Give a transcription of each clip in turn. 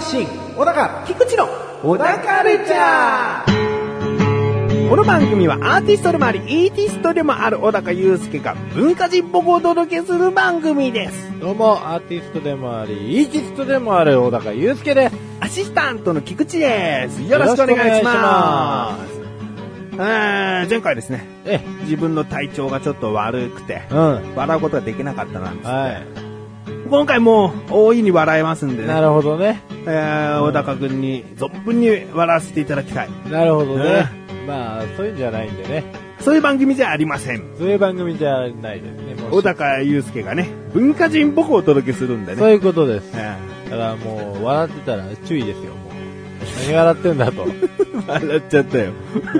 小高菊池の小高レチャーこの番組はアーティストでもあり、イーティストでもある小高祐介が文化人っぽくお届けする番組です。どうも、アーティストでもあり、イーティストでもある小高祐介です。アシスタントの菊池です。よろしくお願いします。えー前回ですね、え、自分の体調がちょっと悪くて、うん。笑うことができなかったなんですって、は今回もう大いに笑えますんでい。ねな、るほどね。えー小高くんに存分に笑わせていただきたい。なるほどねね。まあ、そういうんじゃないんでね。そういう番組じゃありません。そういう番組じゃないですね。もう小高祐介がね、文化人っぽくお届けするんでね。そういうことです。えだからもう、笑ってたら注意ですよ、もう。何笑ってんだと。ー 笑っちゃったよ。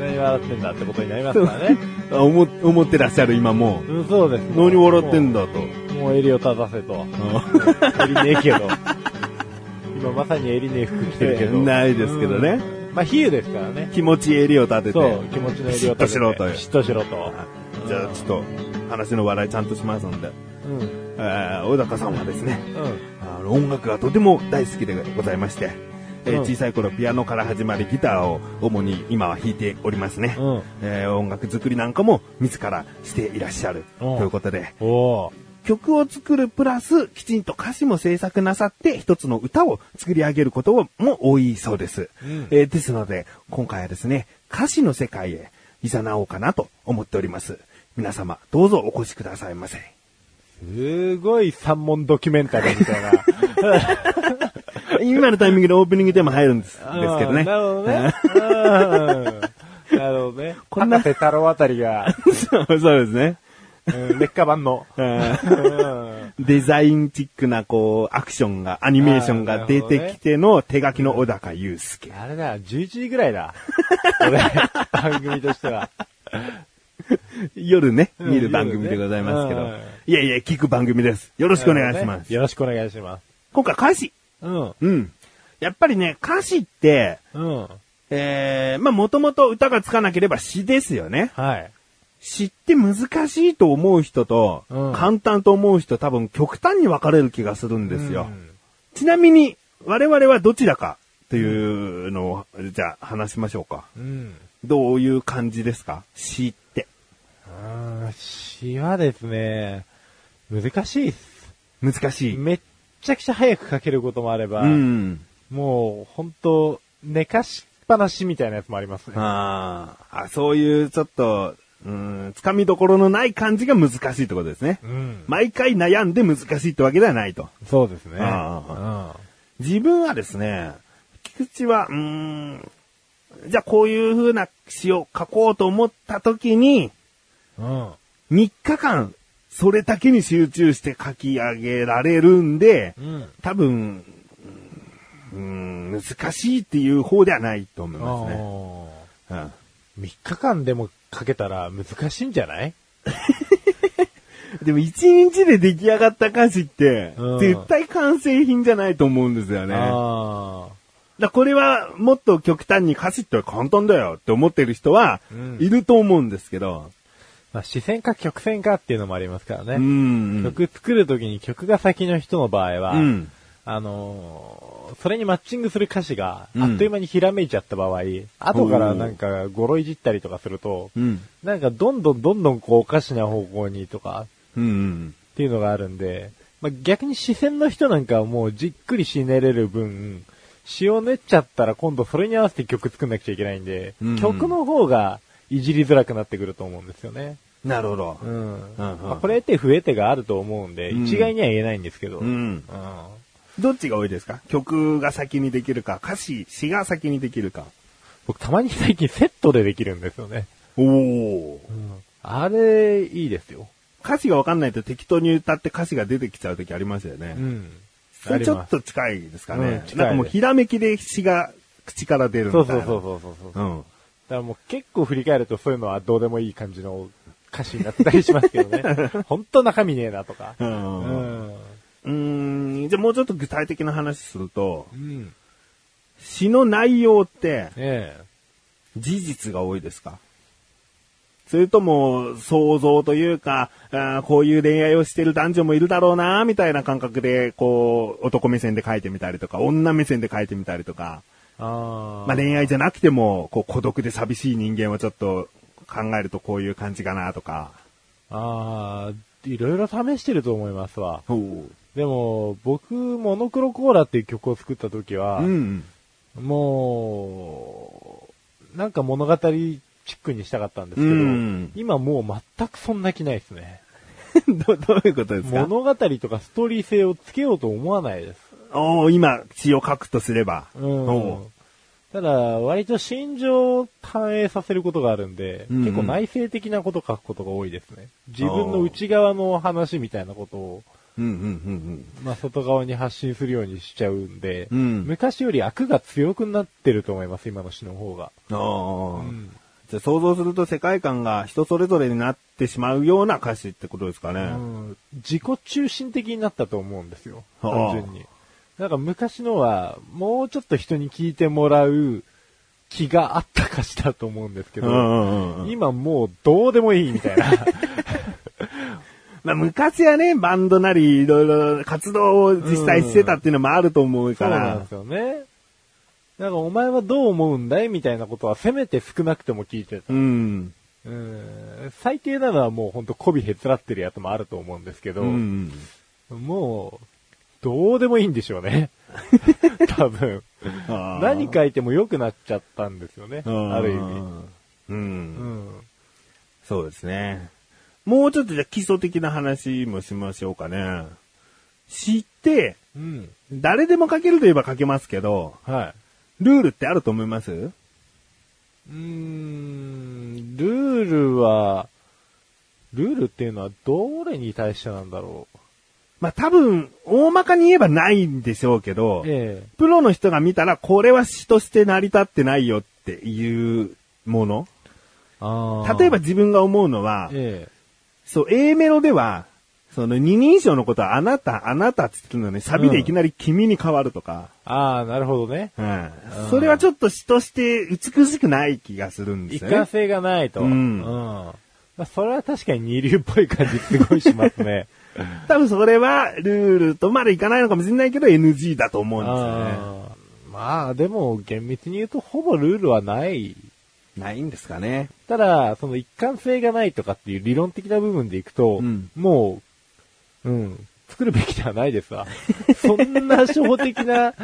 何笑ってんだってことになりますからね。あ思思ってらっしゃる今もうん、そうです。う。何笑ってんだだと。もう襟を正せと。襟ねえけど。今まさに襟ねえ服着てるけど。ないですけどねうん。まあ、比喩ですからね。気持ち襟を立てて。そう、気持ちの襟を立てて。シュッとしろとシュッとしろと。じゃあちょっと話の笑いちゃんとしますんで。うん。小高さんはですね、あの音楽がとても大好きでございまして、えーうん小さい頃ピアノから始まりギターを主に今は弾いておりますね。うん。えー音楽作りなんかも自らしていらっしゃるうんということで。曲を作るプラスきちんと歌詞も制作なさって一つの歌を作り上げることも多いそうです。うんえーですので、今回はですね、歌詞の世界へ誘おうかなと思っております。皆様、どうぞお越しくださいませ。すごい三問ドキュメンタリーみたいな。今のタイミングでオープニングテーマ入るんですですけどね。なるほどね。うんなるほどね。こんな博士太郎あたりが、そうそうですね。うん劣化版の。デザインチックな、こう、アクションが、アニメーションが出てきての手書きの小高祐介。あれだ、11時ぐらいだ。俺、番組としては。夜ね、うん見る番組でございますけど。いやいや、聞く番組です。よろしくお願いします。よろしくお願いします。今回歌詞。うん。うん。やっぱりね、歌詞って、うん。えー、まあ、もともと歌がつかなければ詩ですよね。はい。詩って難しいと思う人と、うん簡単と思う人多分極端に分かれる気がするんですよ。うんちなみに、我々はどちらかというのを、じゃあ話しましょうか。うん。どういう感じですか？詩って。あー詩はですね、難しいっす。難しい。めっちゃくちゃ早く書けることもあれば、うん。もう、本当寝かしっぱなしみたいなやつもありますね。あーあ、そういうちょっと、うん、つかみどころのない感じが難しいってことですね。うん。毎回悩んで難しいってわけではないと。そうですね。あ自分はですね、菊池は、うーん、じゃあこういう風な詩を書こうと思った時に、うん。うん。3日間、それだけに集中して書き上げられるんで、うん。多分、うん、難しいっていう方ではないと思いますね。あうんー3日間でも書けたら難しいんじゃない？でも一日で出来上がった歌詞って、うん絶対完成品じゃないと思うんですよね。だこれはもっと極端に歌詞って簡単だよって思ってる人はうんいると思うんですけど、まあ、視線か曲線かっていうのもありますからね。うん。曲作るときに曲が先の人の場合は、うん。あのーそれにマッチングする歌詞がうんあっという間にひらめいちゃった場合、後からなんか語呂いじったりとかすると、うん。なんかどんどんどんどんこうおかしな方向にとかうん。っていうのがあるんで、まあ、逆に視線の人なんかはもうじっくりしねれる分、詩を練っちゃったら今度それに合わせて曲作んなくちゃいけないんで、うん曲の方がいじりづらくなってくると思うんですよね。なるほどう。ん。うんまあ、これ得手不得手があると思うんで、うん一概には言えないんですけど。うん。うんどっちが多いですか？曲が先にできるか、歌詞、詩が先にできるか。僕たまに最近セットでできるんですよね。おお。あれ、いいですよ。歌詞がわかんないと適当に歌って歌詞が出てきちゃう時ありますよね。うん。それちょっと近いですかうんね。近いなんかもうひらめきで詩が口から出るみたいうな。そうそうそうそうそう。だうん。からもう結構振り返るとそういうのはどうでもいい感じの歌詞になったりしますけどね。本当中身ねえなとか。う。うんん。うーん、じゃあもうちょっと具体的な話すると、うん。詩の内容ってえ事実が多いですか？それとも想像というか、あーこういう恋愛をしてる男女もいるだろうな、みたいな感覚で、こう、男目線で書いてみたりとか、女目線で書いてみたりとか、えああ。まあ恋愛じゃなくても、こう孤独で寂しい人間をちょっと考えるとこういう感じかなとか。ああ、いろいろ試してると思いますわ。ほでも、僕、モノクロコーラっていう曲を作った時は、うん。もう、なんか物語チックにしたかったんですけど、うん今もう全くそんな気ないですね。ど、どういうことですか？物語とかストーリー性をつけようと思わないです。おー今、詩を書くとすれば。うん。ただ、割と心情を反映させることがあるんで、うんうん結構内省的なこと書くことが多いですね。自分の内側の話みたいなことを、うんうんうんまあ、外側に発信するようにしちゃうんで、うん昔より悪が強くなってると思います、今の詩の方が。うん。ああ、んじゃあ想像すると世界観が人それぞれになってしまうような歌詞ってことですかね。うん自己中心的になったと思うんですよ。はあ単純に。なんか昔のは、もうちょっと人に聞いてもらう気があった歌詞だと思うんですけど、うんうんうん今もうどうでもいいみたいな。まあ昔はね、バンドなりいろいろ活動を実際してたっていうのもあると思うからそうなんで。すよね。なんかお前はどう思うんだいみたいなことはせめて少なくとも聞いてた。うん。うん最低なのはもうほんと媚びへつらってるやつもあると思うんですけど、うん。もう、どうでもいいんでしょうね。多分。何書いても良くなっちゃったんですよね。うんある意味。うん。うん。そうですね。もうちょっとじゃあ基礎的な話もしましょうかね。知って、うん。誰でも書けるといえば書けますけど、はい。ルールってあると思います？うーん、ルールは、ルールっていうのはどれに対してなんだろまあ多分、大まかに言えばないんでしょうけどう。、えプロの人が見たらこれは詩として成り立ってないよっていうもの。例えば、自分が思うのは、えそう、A メロでは、その二人称のことはあなた、あなたって言ってるのに、サビでいきなり君に変わるとか、えああ、なるほどね。うんそれはちょっと詩として美しくない気がするんですよね。一貫性がないと。うんまあ、それは確かに二流っぽい感じすごいしますね。多分それはルールとまでいかないのかもしれないけど NG だと思うんですよね。まあ、でも厳密に言うとほぼルールはない。ないんですかね。ただ、その一貫性がないとかっていう理論的な部分でいくと、うんもう、うん、作るべきではないですわ。そんな初歩的な、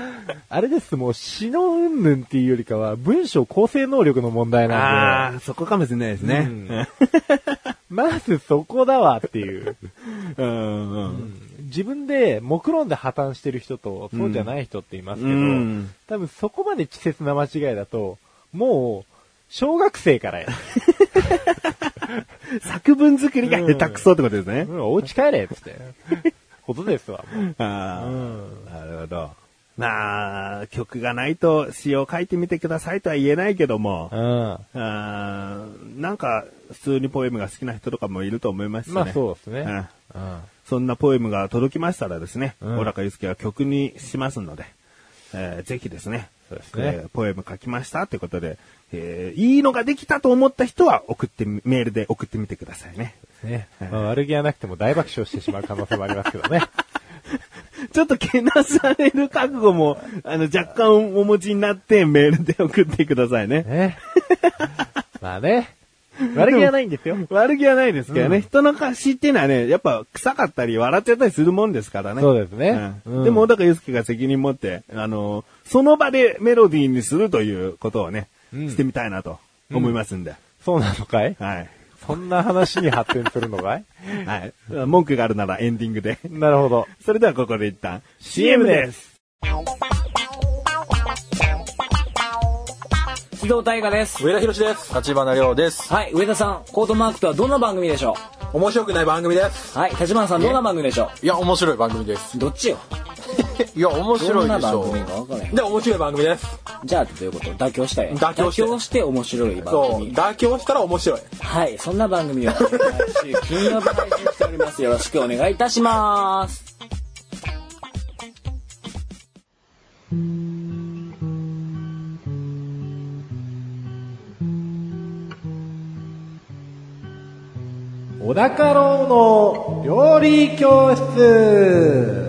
あれです、もう詩の云々っていうよりかは文章構成能力の問題なんああ、そこかもしれないですね。で、まずそこだわっていう。うんうん自分で目論んで破綻してる人と、そうじゃない人っていますけど、うん多分そこまで稚拙な間違いだと、もう、小学生からや。作文作りが下手くそってことですね。うん、お家帰れっつって。ことですわ。ああ、うんなるほど。まあ、曲がないと詩を書いてみてくださいとは言えないけども、うん。なんか、普通にポエムが好きな人とかもいると思いますしね。まあそうですね。うんうん。そんなポエムが届きましたらですね、うん小高祐介は曲にしますので、えーぜひですね、そうですねえーポエム書きましたということで、えーいいのができたと思った人は送ってみ、メールで送ってみてくださいね。ね。まあ悪気はなくても大爆笑してしまう可能性もありますけどね。ちょっとけなされる覚悟も、あの、若干お持ちになってメールで送ってくださいね。ね。まあね。悪気はないんですよ。悪気はないですけどね。人の歌詞っていうのはね、やっぱ臭かったり笑っちゃったりするもんですからね。そうですねうんうんでも、小高祐介が責任持って、あの、その場でメロディーにするということをね、うんしてみたいなと思いますんで。そうなのかい？はい。そんな話に発展するのかい？はい。文句があるならエンディングで。なるほど。それではここで一旦 CM です。木戸大河です。上田博です。立花亮です。はい、上田さん、コートマークとはどんな番組でしょ面白くない番組です。うはい、立花さん、どんな番組でしょいや、面白い番組です。うどっちよ？いや、面白いでしょ。どんな番組か分からへん。で、面白い番組です。じゃあ、どういうこと？妥協したい。妥協して。妥協して面白い番組。妥協したら面白い。はい、そんな番組を金曜日配信しております。よろしくお願いいたします。小高郎の料理教室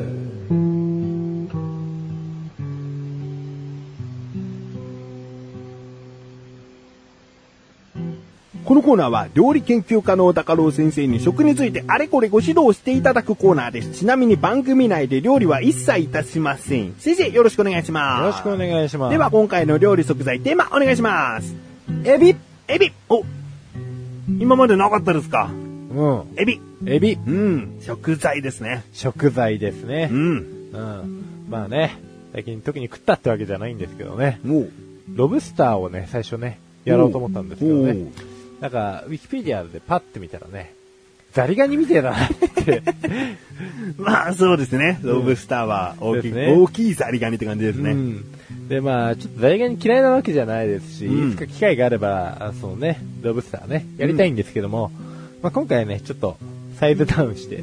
ーナーは料理研究家の高郎先生に食についてあれこれご指導していただくコーナーです。ちなみに番組内で料理は一切いたしません。先生よろしくお願いします。よろしくお願いします。では今回の料理食材テーマお願いします。エビエビお今までなかったですか？うん。エビエビ。うん。食材ですね。食材ですねう。ん。うん。まあね、最近特に食ったってわけじゃないんですけどね。おうロブスターをね、最初ね、やろうと思ったんですけどね。なんか、ウィキペディアでパッて見たらね、ザリガニみてえだなって。まあそうですね。ロブスターは大きい、ですね大きいザリガニって感じですね。うん。で、まあ、ちょっとザリガニ嫌いなわけじゃないですし、うんいつか機会があれば、あそのね、ロブスターね、やりたいんですけども、まあ今回ね、ちょっとサイズダウンして、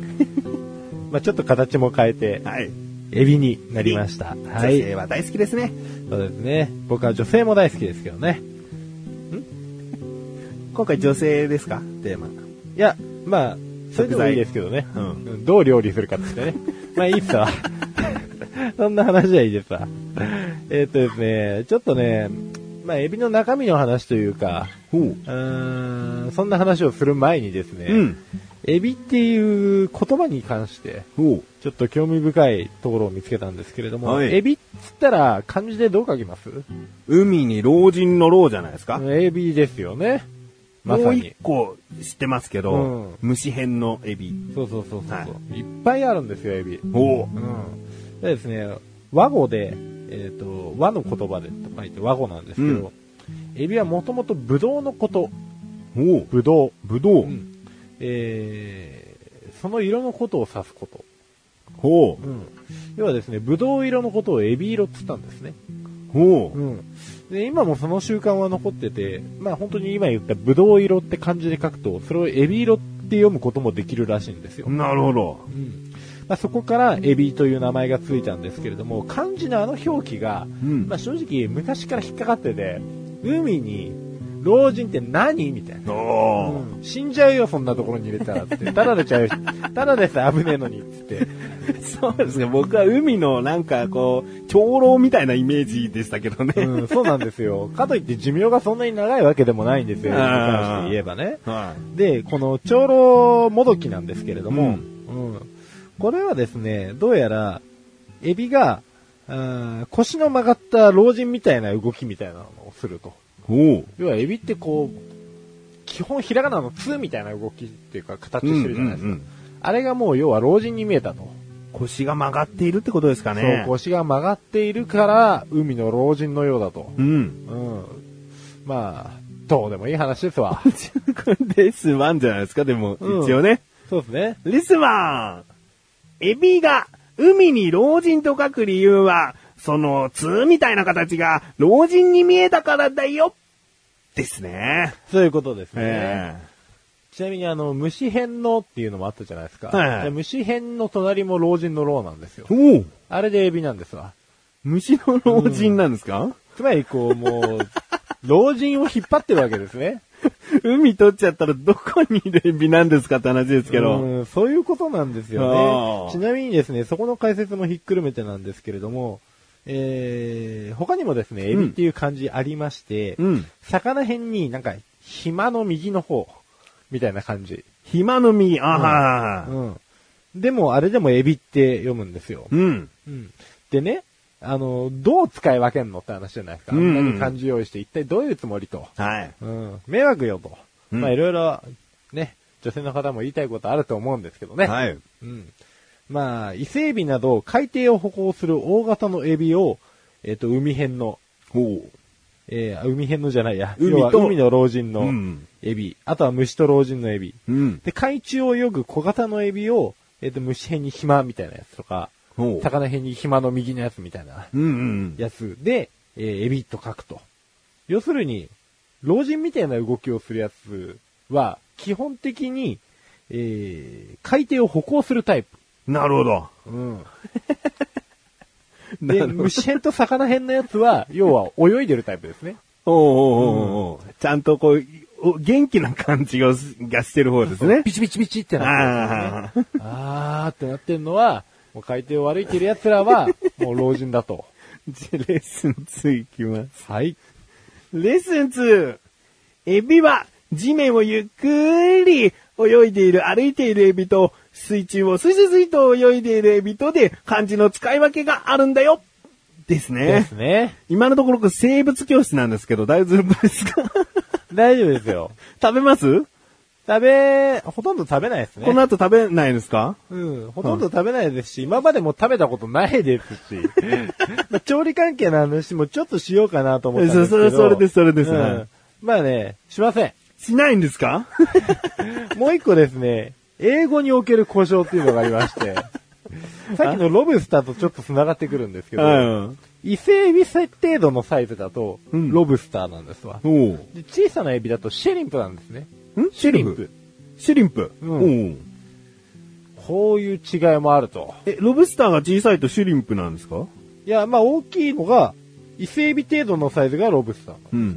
まあちょっと形も変えて、はい。エビになりました。は女い。性は大好きですね。そうですね。僕は女性も大好きですけどね。今回女性ですか？テーマ。いや、まあ、それでもいいですけどね。うんうんどう料理するかってね。まあいいっすわ。そんな話はいいですわ。えーっとですね、ちょっとね、まあエビの中身の話というか、ほう。うーん、そんな話をする前にですね、うん。エビっていう言葉に関して。ちょっと興味深いところを見つけたんですけれども、はいエビっつったら漢字でどう書きます？海に老人の老じゃないですか、エビですよね。まさもう一に。個知ってますけど、うん虫編のエビ。そうそうそうそう、、はいっぱいあるんですよ、エビ。おう。うん。でですね、和語で、えっ、と、和の言葉でと書いて和語なんですけど、エビはもともとブドウのこと、おう。ブドウ。ぶどう。うんえー、その色のことを指すこと。ほう。うん。要はですね、ブドウ色のことをエビ色って言ったんですね。ほう。うん。で、今もその習慣は残ってて、まあ本当に今言ったブドウ色って漢字で書くと、それをエビ色って読むこともできるらしいんですよ。なるほど。うん。まあ、そこからエビという名前がついたんですけれども、漢字のあの表記が、うんまあ正直昔から引っかかってて、海に老人って何？みたいな。うん死んじゃうよ、そんなところに入れたらって。ただでちゃう、ただでさえ危ねえのに、つって。そうですね。僕は海のなんかこう、長老みたいなイメージでしたけどね。うん、そうなんですよ。かといって寿命がそんなに長いわけでもないんですよ、に関して言えばね。はで、この長老もどきなんですけれども、うんうんこれはですね、どうやら、エビが、腰の曲がった老人みたいな動きみたいなのをすると。要はエビってこう、基本ひらがなの「つ」みたいな動きっていうか形してるじゃないですか。うんうんうんあれがもう要は老人に見えたと。腰が曲がっているってことですかね。そう、腰が曲がっているから、海の老人のようだと。うん。うん。まあ、どうでもいい話ですわ。レスワンじゃないですか、でも、うん一応ね。そうですね。レスワンエビが海に老人と書く理由は、その、通みたいな形が老人に見えたからだよですね。そういうことですね。えちなみにあの、虫編のっていうのもあったじゃないですか。はい虫編の隣も老人の老なんですよえ。おうあれでエビなんですわ。虫の老人なんですか、つまりこう、もう、老人を引っ張ってるわけですね。海取っちゃったらどこにいるエビなんですかって話ですけど。うん、そういうことなんですよあね。ーちなみにですね、そこの解説もひっくるめてなんですけれども、えー、他にもですね、エビっていう漢字ありまして、うん。魚辺になんか、暇の右の方、みたいな感じ。暇の実、あはーうん。でも、あれでもエビって読むんですよ。うん。うん。でね、あの、どう使い分けんのって話じゃないですか。あうんんなに漢字用意して、一体どういうつもりと。はい。うん。迷惑よと。うんまあ、いろいろ、ね、女性の方も言いたいことあると思うんですけどね。はい。うん。まあ、伊勢エビなど海底を歩行する大型のエビを、えっ、と、海辺の。えー、海辺のじゃないや。海は海の老人うのん。エビ。あとは虫と老人のエビ。うん。で、海中を泳ぐ小型のエビを、えっ、と、虫辺に暇みたいなやつとか。魚辺に暇の右のやつみたいなうんうん。やつで、えーエビと書くと。要するに、老人みたいな動きをするやつは、基本的に、えー、海底を歩行するタイプ。なるほど。うん。なで、虫辺と魚辺のやつは、要は泳いでるタイプですね。おうおうおうおうちゃんとこう、お元気な感じがしてる方ですね。ピチピチピチってなってるね。あ あーってなってるのは、もう海底を歩いてる奴らは、もう老人だと。あ。じゃあレッスン2いきます。はい。レッスン 2! エビは地面をゆっくり泳いでいる、歩いているエビと、水中をスイスイスイと泳いでいるエビとで漢字の使い分けがあるんだよですでねす。ね。今のところ生物教室なんですけど、大丈夫ですか？大丈夫ですよ。食べます、食べ、ほとんど食べないですね。この後食べないですか？うん、ほとんど食べないですし、今までも食べたことないですし、まあ調理関係の話もちょっとしようかなと思ったんですけど。そそれですそれですはいうんまあね、しません。しないんですか？もう一個ですね、英語における故障っていうのがありまして、さっきのロブスターとちょっと繋がってくるんですけど、うん。伊勢エビ程度のサイズだと、うんロブスターなんですわ。おうで小さなエビだとシェリンプなんですね。ん？シェリンプ。シュリンプ。うんこういう違いもあると。え、ロブスターが小さいとシュリンプなんですか？いや、まあ大きいのが、伊勢エビ程度のサイズがロブスター。うん。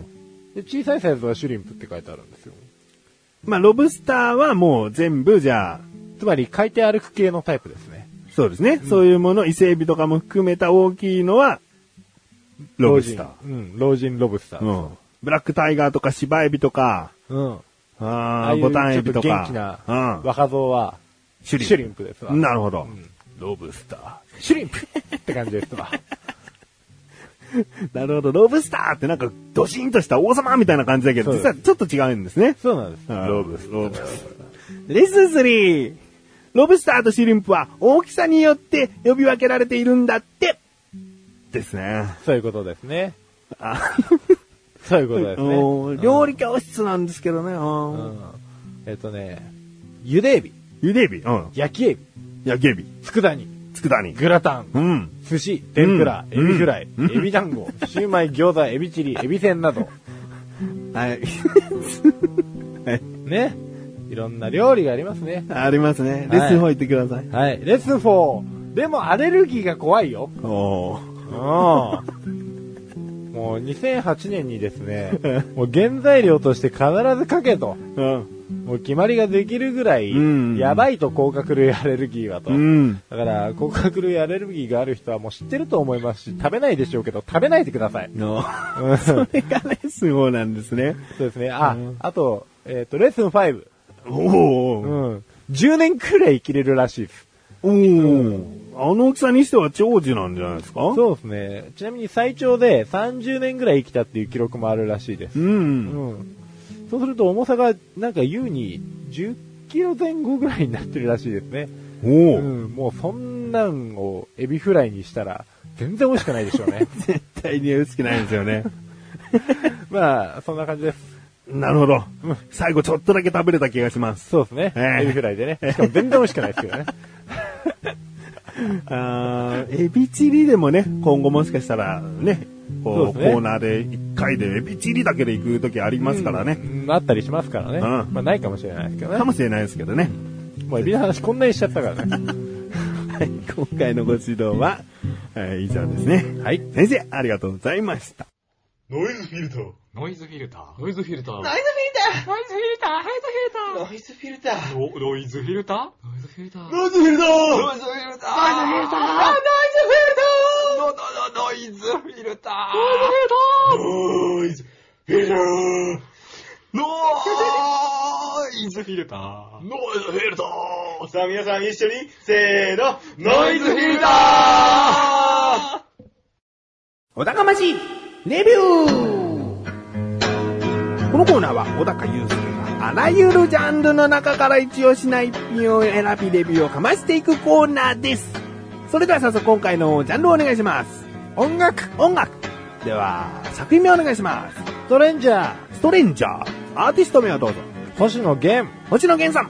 で、小さいサイズはシュリンプって書いてあるんですよ。まあ、ロブスターはもう全部じゃあ、つまり海底歩く系のタイプですね。そうですね。そういうもの、伊勢エビとかも含めた大きいのは、ロブスター。うん、老人ロブスター。うん。ブラックタイガーとか芝エビとか、うん。ああボタンエビとか。元気なうん。若造は、シュリンプシュリンプですわ。なるほど。んロブスタシュリンプって感じですわ。ー。なるほど。ロブスターってなんか、ドシンとした王様みたいな感じだけど、実はちょっと違うんですね。そうなんです。ロブス、ロブス。レッスン 3! ロブスターとシュリンプは大きさによって呼び分けられているんだってですね。そういうことですね。あ そういうことですね。うん料理教室なんですけどね。えっとね、茹でエビ、ゆでエビ、うん。焼きエビ、焼きエビ、佃煮、佃煮。グラタン、うん。寿司、天ぷら、うんエビフライ、うんエビ団子、シューマイ、餃子、エビチリ、エビせんなど、はい。はい。ね。いろんな料理がありますね。ありますね。レッスン4行ってください。はい。レッスン4。でもアレルギーが怖いよ。おー。うん。もう2008年にですね、もう原材料として必ず書けと。うん。もう決まりができるぐらい、うんやばいと甲殻類アレルギーはと。うん。だから、甲殻類アレルギーがある人はもう知ってると思いますし、食べないでしょうけど、食べないでください。の、うんそれがレッスン4なんですね。そうですね。あ、あと、えっ、と、レッスン5。おー。うん。10年くらい生きれるらしいです。おー。あの大きさにしては長寿なんじゃないですか？そうですね。ちなみに最長で30年ぐらい生きたっていう記録もあるらしいです。う。うんん。そうすると重さがなんか優に10キロ前後ぐらいになってるらしいですね。おうー。ん。もうそんなんをエビフライにしたら全然美味しくないでしょうね。絶対に薄くないんですよね。まあ、そんな感じです。なるほど。最後ちょっとだけ食べれた気がします。そうですね。ええエビフライでね。しかも全然美味しくないですけどね。あーエビチリでもね、今後もしかしたらね、こう、ねコーナーで1回でエビチリだけで行く時ありますからね。うん。あったりしますからね。んまあないかもしれないですけどねか。もしれないですけどね。もうエビの話こんなにしちゃったからね。はい、今回のご指導は、えー以上ですね。はい。先生、ありがとうございました。ノイズフィルター。ノイズフィルター。ノイズフィルター。ノイズフィルターノイズフィルターノイズフィルターノノイズフィルター？ノイズフィルター。ノイズフィルターノイズフィルター。ノイズフィルターノノノイズフィルター。ノイズフィルター。ノイズフィルター。ノイズフィルター。さあ皆さん一緒に、せーの、ノイズフィルターオダかましレビューこのコーナーは小高祐介があらゆるジャンルの中から一押しな一品を選びレビューをかましていくコーナーです。それでは早速今回のジャンルをお願いします。音楽音楽では、作品名お願いします。ストレンジャー、ストレンジャー、アーティスト名をどうぞ。星野源。星野源さん。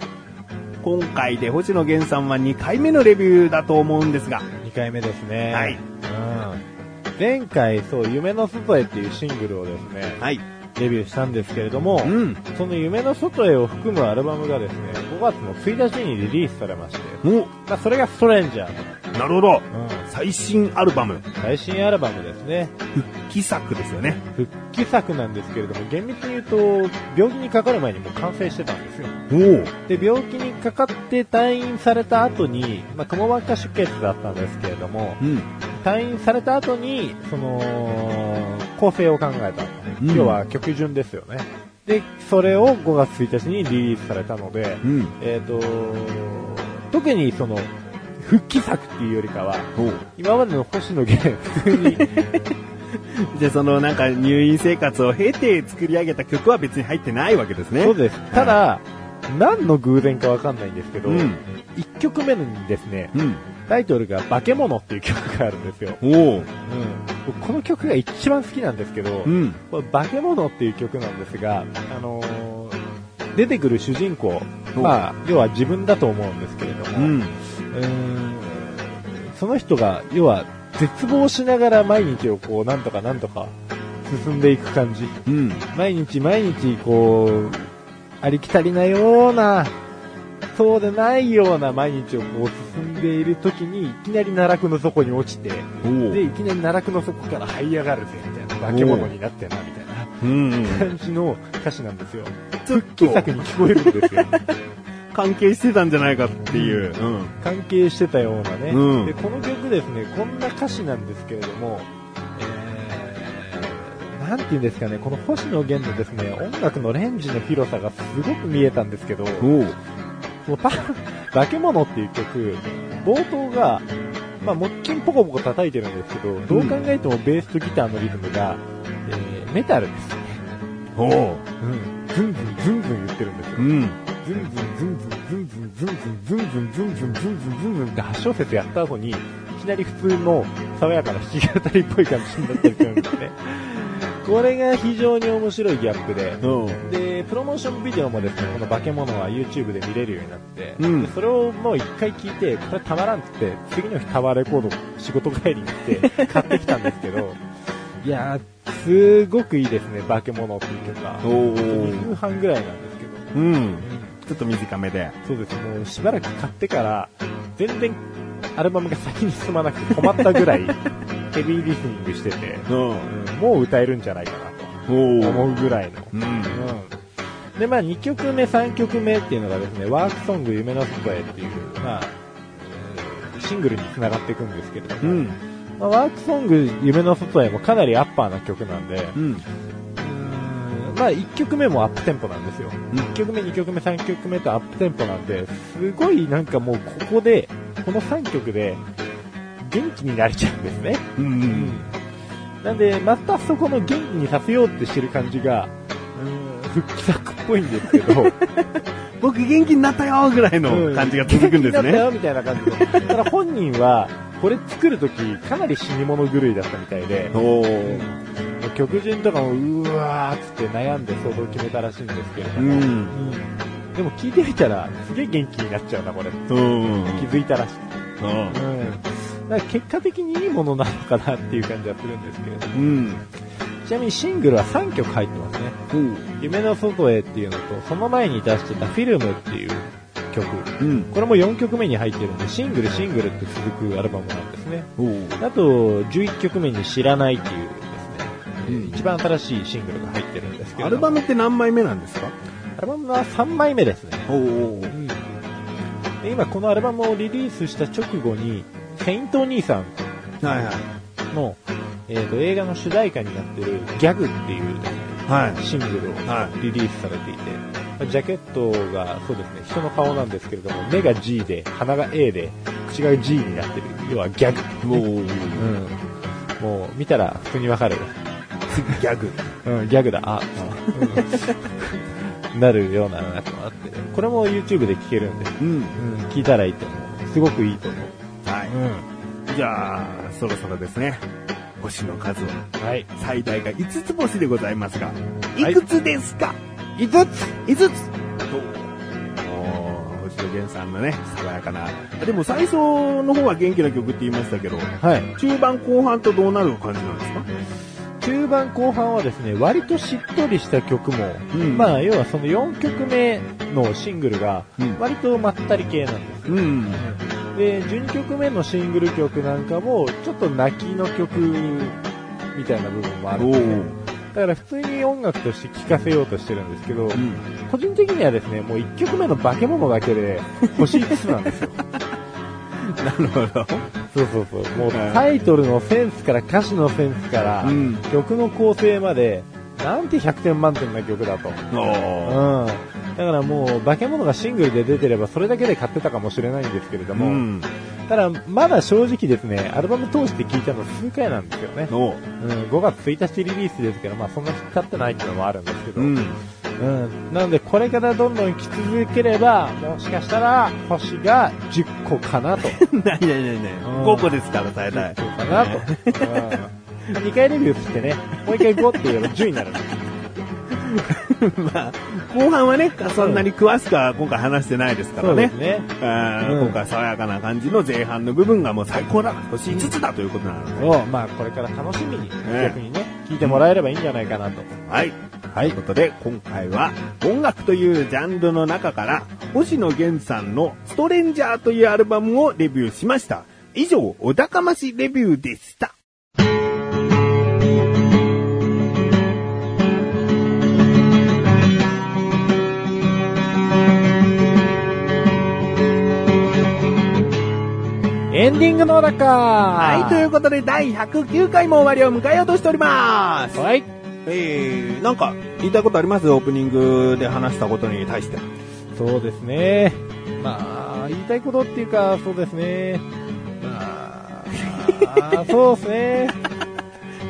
今回で星野源さんは2回目のレビューだと思うんですが、2回目ですね。はいうん。前回、そう、夢の外へっていうシングルをですね、はい。デビューしたんですけれども、うん。その夢の外へを含むアルバムがですね、5月の1日にリリースされまして、お、まあ、それがストレンジャーなるほど。うん。最新アルバム、最新アルバムですね。復帰作ですよね。復帰作なんですけれども、厳密に言うと、病気にかかる前にもう完成してたんですよ。おお。で、病気にかかって退院された後に、まあ、くも膜下出血だったんですけれども、うん。退院された後に、その、構成を考えた。うん要は曲順ですよね。で、それを5月1日にリリースされたので、うん。えっ、と、特にその、復帰作っていうよりかは、お今までの星野源、普通に、じゃあそのなんか入院生活を経て作り上げた曲は別に入ってないわけですね。そうです。ただ、何の偶然かわかんないんですけど、うん。1曲目にですね、うん。タイトルが化け物っていう曲があるんですよ。おお。うん。僕この曲が一番好きなんですけど、うん。これ化け物っていう曲なんですが、あのー出てくる主人公、おまあ、要は自分だと思うんですけれども、うん。うーんその人が、要は、絶望しながら毎日をこう、なんとかなんとか進んでいく感じ。うん。毎日毎日、こう、ありきたりなような、そうでないような毎日をこう進んでいる時に、いきなり奈落の底に落ちて、おで、いきなり奈落の底から這い上がるぜ、みたいな、化け物になってな、みたいなうん。感じの歌詞なんですよ。復帰作に聞こえるんですよ。関係してたんじゃないかっていう。うん。関係してたようなね。うんで、この曲ですね、こんな歌詞なんですけれども、えー、なんて言うんですかね、この星野源のですね、音楽のレンジの広さがすごく見えたんですけど、おお。このパ化け物っていう曲、冒頭が、まあ、もっきんポコポコ叩いてるんですけど、どう考えてもベースとギターのリズムが、えー、メタルですね。おお。うん。ズンズンズンズン言ってるんですよ。うん。ズンズンズンズンズンズンズンズンズンズンズンズンズンズンズンズンって8小節やった後に、いきなり普通の爽やかな弾き語りっぽい感じになってるんですね。これが非常に面白いギャップで、うん。で、プロモーションビデオもですね、この化け物は YouTube で見れるようになって、うんそれをもう一回聞いて、これたまらんって、次の日タワーレコード仕事帰りに行って買ってきたんですけど、いやー、すごくいいですね、化け物っていう曲は。おお。2分半ぐらいなんですけど、うん。ちょっと短めで。そうです、もうしばらく買ってから、全然アルバムが先に進まなくて困ったぐらい、ヘビーリスニングしてて、うん。うんもう歌えるんじゃないかなおと思お。うぐらいの。うん。うんで、まあ、2曲目、3曲目っていうのがですね、ワークソング夢の外へっていう、まあ、えーシングルに繋がっていくんですけれども、うん。まあ、ワークソング夢の外へもかなりアッパーな曲なんで、うん。まあ、1曲目もアップテンポなんですよ。うん1曲目、2曲目、3曲目とアップテンポなんで、すごいなんかもうここで、この3曲で、元気になれちゃうんですね。う。うんん。なんで、またそこの元気にさせようってしてる感じが、うーん、復帰作っぽいんですけど、僕元気になったよぐらいの感じが続くんですね。元気になったよみたいな感じで。ただ本人は、これ作るとき、かなり死に物狂いだったみたいで。曲順とかもうわーっつって悩んで相当決めたらしいんですけれども、うん。うんでも聞いてみたら、すげえ元気になっちゃうな、これ。うん。気づいたらしくて。うん。うん。だから結果的にいいものなのかなっていう感じはするんですけれども。うん。ちなみにシングルは3曲入ってますね。夢の外へっていうのと、その前に出してたフィルムっていう曲。うん。これも4曲目に入ってるんで、シングル、シングルって続くアルバムなんですね。あと、11曲目に知らないっていうですね、うん一番新しいシングルが入ってるんですけど。アルバムって何枚目なんですか？アルバムは3枚目ですね。おお。うんで今このアルバムをリリースした直後に、セイントお兄さんはいはい。の、えーと映画の主題歌になってるギャグっていうねはい。シングルはをリリースされていて、まあジャケットがそうですね、人の顔なんですけれども、目が G で、鼻が A で、口が G になってる。要はギャグ。おお。うん。もう見たら普通にわかる。ギャグ。うん、ギャグだ。あ、うんなるようなやつもあって、これも YouTube で聴けるんで、うん。うん、聞いたらいいと思う。すごくいいと思う。はい。じゃあ、そろそろですね。星の数はうん。はい。最大が5つ星でございますが、はいいくつですか、5つ ?5 つ星野源さんのね、爽やかな。でも最初の方は元気な曲って言いましたけど、はい。中盤後半とどうなる感じなんですか？中盤後半はですね、割としっとりした曲も、うんまあ、要はその4曲目のシングルがうん、割とまったり系なんですよ。うん。で、12曲目のシングル曲なんかも、ちょっと泣きの曲みたいな部分もあるんで、だから普通に音楽として聴かせようとしてるんですけど、個人的にはですね、もう1曲目の化け物だけで星5つなんですよ。なるほど。そうそうそう。もうタイトルのセンスから歌詞のセンスから、うん曲の構成まで、なんて100点満点な曲だと。うん。だからもう、化け物がシングルで出てればそれだけで買ってたかもしれないんですけれども、うん。ただまだ正直ですね、アルバム通して聴いたの数回なんですよね。おううん、5月1日リリースですけど、まあそんなに経ってないっていうのもあるんですけど、うん。うん。なので、これからどんどん来続ければ、もしかしたら、星が10個かなと。ないないないない。うん5個ですから、最大。10個かなと。うん。2回レビューしてね、もう1回5って言えば10になる。まあ、後半はね、そんなに詳しくは今回話してないですからね。そうですね。うん今回爽やかな感じの前半の部分がもう最高だ。星5つだということなので。を、まあ、これから楽しみに、逆にね、聞いてもらえればいいんじゃないかなと。はい。はい。ということで、今回は音楽というジャンルの中から、星野源さんのストレンジャーというアルバムをレビューしました。以上、お高ましレビューでした。エンディングの中はい。ということで、第109回も終わりを迎えようとしております。はい。えー、なんか、言いたいことあります？オープニングで話したことに対して。そうですね。まあ、言いたいことっていうか、そうですね。まあ、そうですね。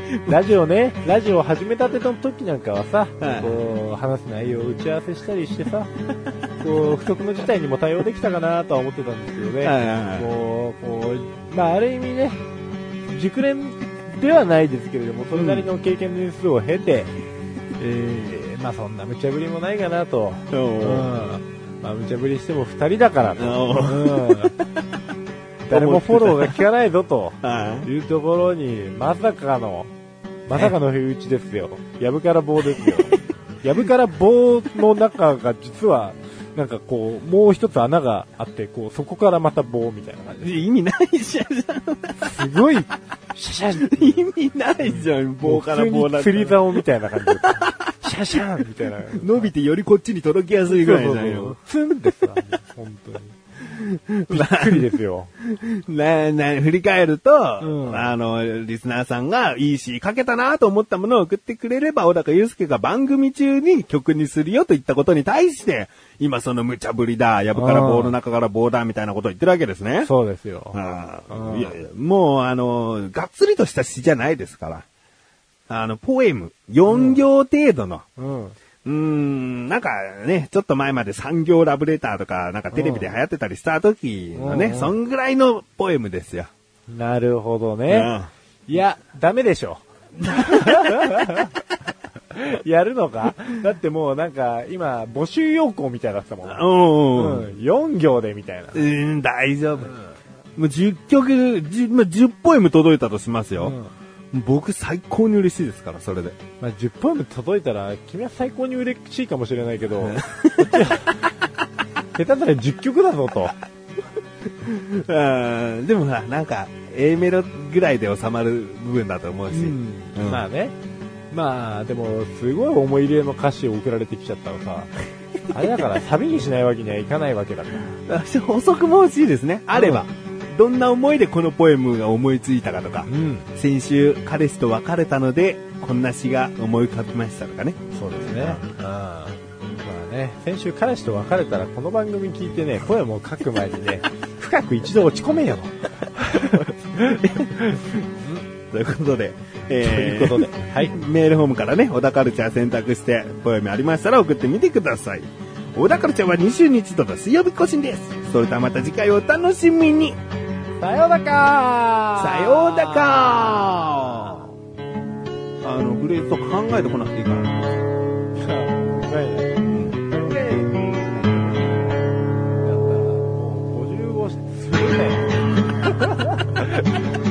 ラジオね、ラジオ始めたての時なんかはさ、はいこう、話す内容を打ち合わせしたりしてさ、こう、不測の事態にも対応できたかなとは思ってたんですけどね。はいはいはいこう、こう、まあ、ある意味ね、熟練ではないですけれども、それなりの経験年数を経て、えー、まあそんな無茶ぶりもないかなと。うん。まあ無茶ぶりしても二人だからと。うん。誰もフォローが効かないぞと はいうところに、まさかの、まさかの不打ちですよ。やぶから棒ですよ。やぶから棒の中が実は、なんかこう、もう一つ穴があって、こう、そこからまた棒みたいな感じ。意味ないじゃん。すごい、シャシャン意味ないじゃん、棒から棒だ釣り竿みたいな感じで。シャシャンみたいな。伸びてよりこっちに届きやすいぐらいじゃんよ。ツンですわ、本当に。びっくりですよ。な、な、振り返ると、うんあの、リスナーさんがいいし、かけたなと思ったものを送ってくれれば、小高祐介が番組中に曲にするよと言ったことに対して、今その無茶ぶりだ、やぶから棒の中から棒だ、みたいなことを言ってるわけですね。そうですよ。あいやいや、もうあの、がっつりとした詩じゃないですから。あの、ポエム、4行程度の、うん。うーん、なんかね、ちょっと前まで産業ラブレターとか、なんかテレビで流行ってたりした時のね、うんそんぐらいのポエムですよ。なるほどね。いや、ダメでしょ。やるのか？だってもうなんか、今、募集要項みたいなってたもん。うん。うん。4行でみたいな。うん、大丈夫。もう10曲、10, まあ10ポエム届いたとしますよ。僕最高に嬉しいですから、それで。まあ、10ポエム届いたら、君は最高に嬉しいかもしれないけど、こっちは下手したら10曲だぞと。うんでもさ、なんか、A メロぐらいで収まる部分だと思うし。うんまあね。まあ、でも、すごい思い入れの歌詞を送られてきちゃったのさ。あれだから、サビにしないわけにはいかないわけだから。私補足も欲しいですね。あれば。どんな思いでこのポエムが思いついたかとか。うん。先週彼氏と別れたので、こんな詩が思い浮かびましたとかね。そうですね。うん。まあね、先週彼氏と別れたら、この番組聞いてね、ポエムを書く前にね、深く一度落ち込めよ。ということで、ということで、はい。メールホームからね、小田カルチャー選択して、ポエムありましたら送ってみてください。小田カルチャーは2週に一度の水曜日更新です。それではまた次回お楽しみに。さようなか。さようなか。あの、フレーズとか考えてこなくていいから。ね。だったら、もう55するね。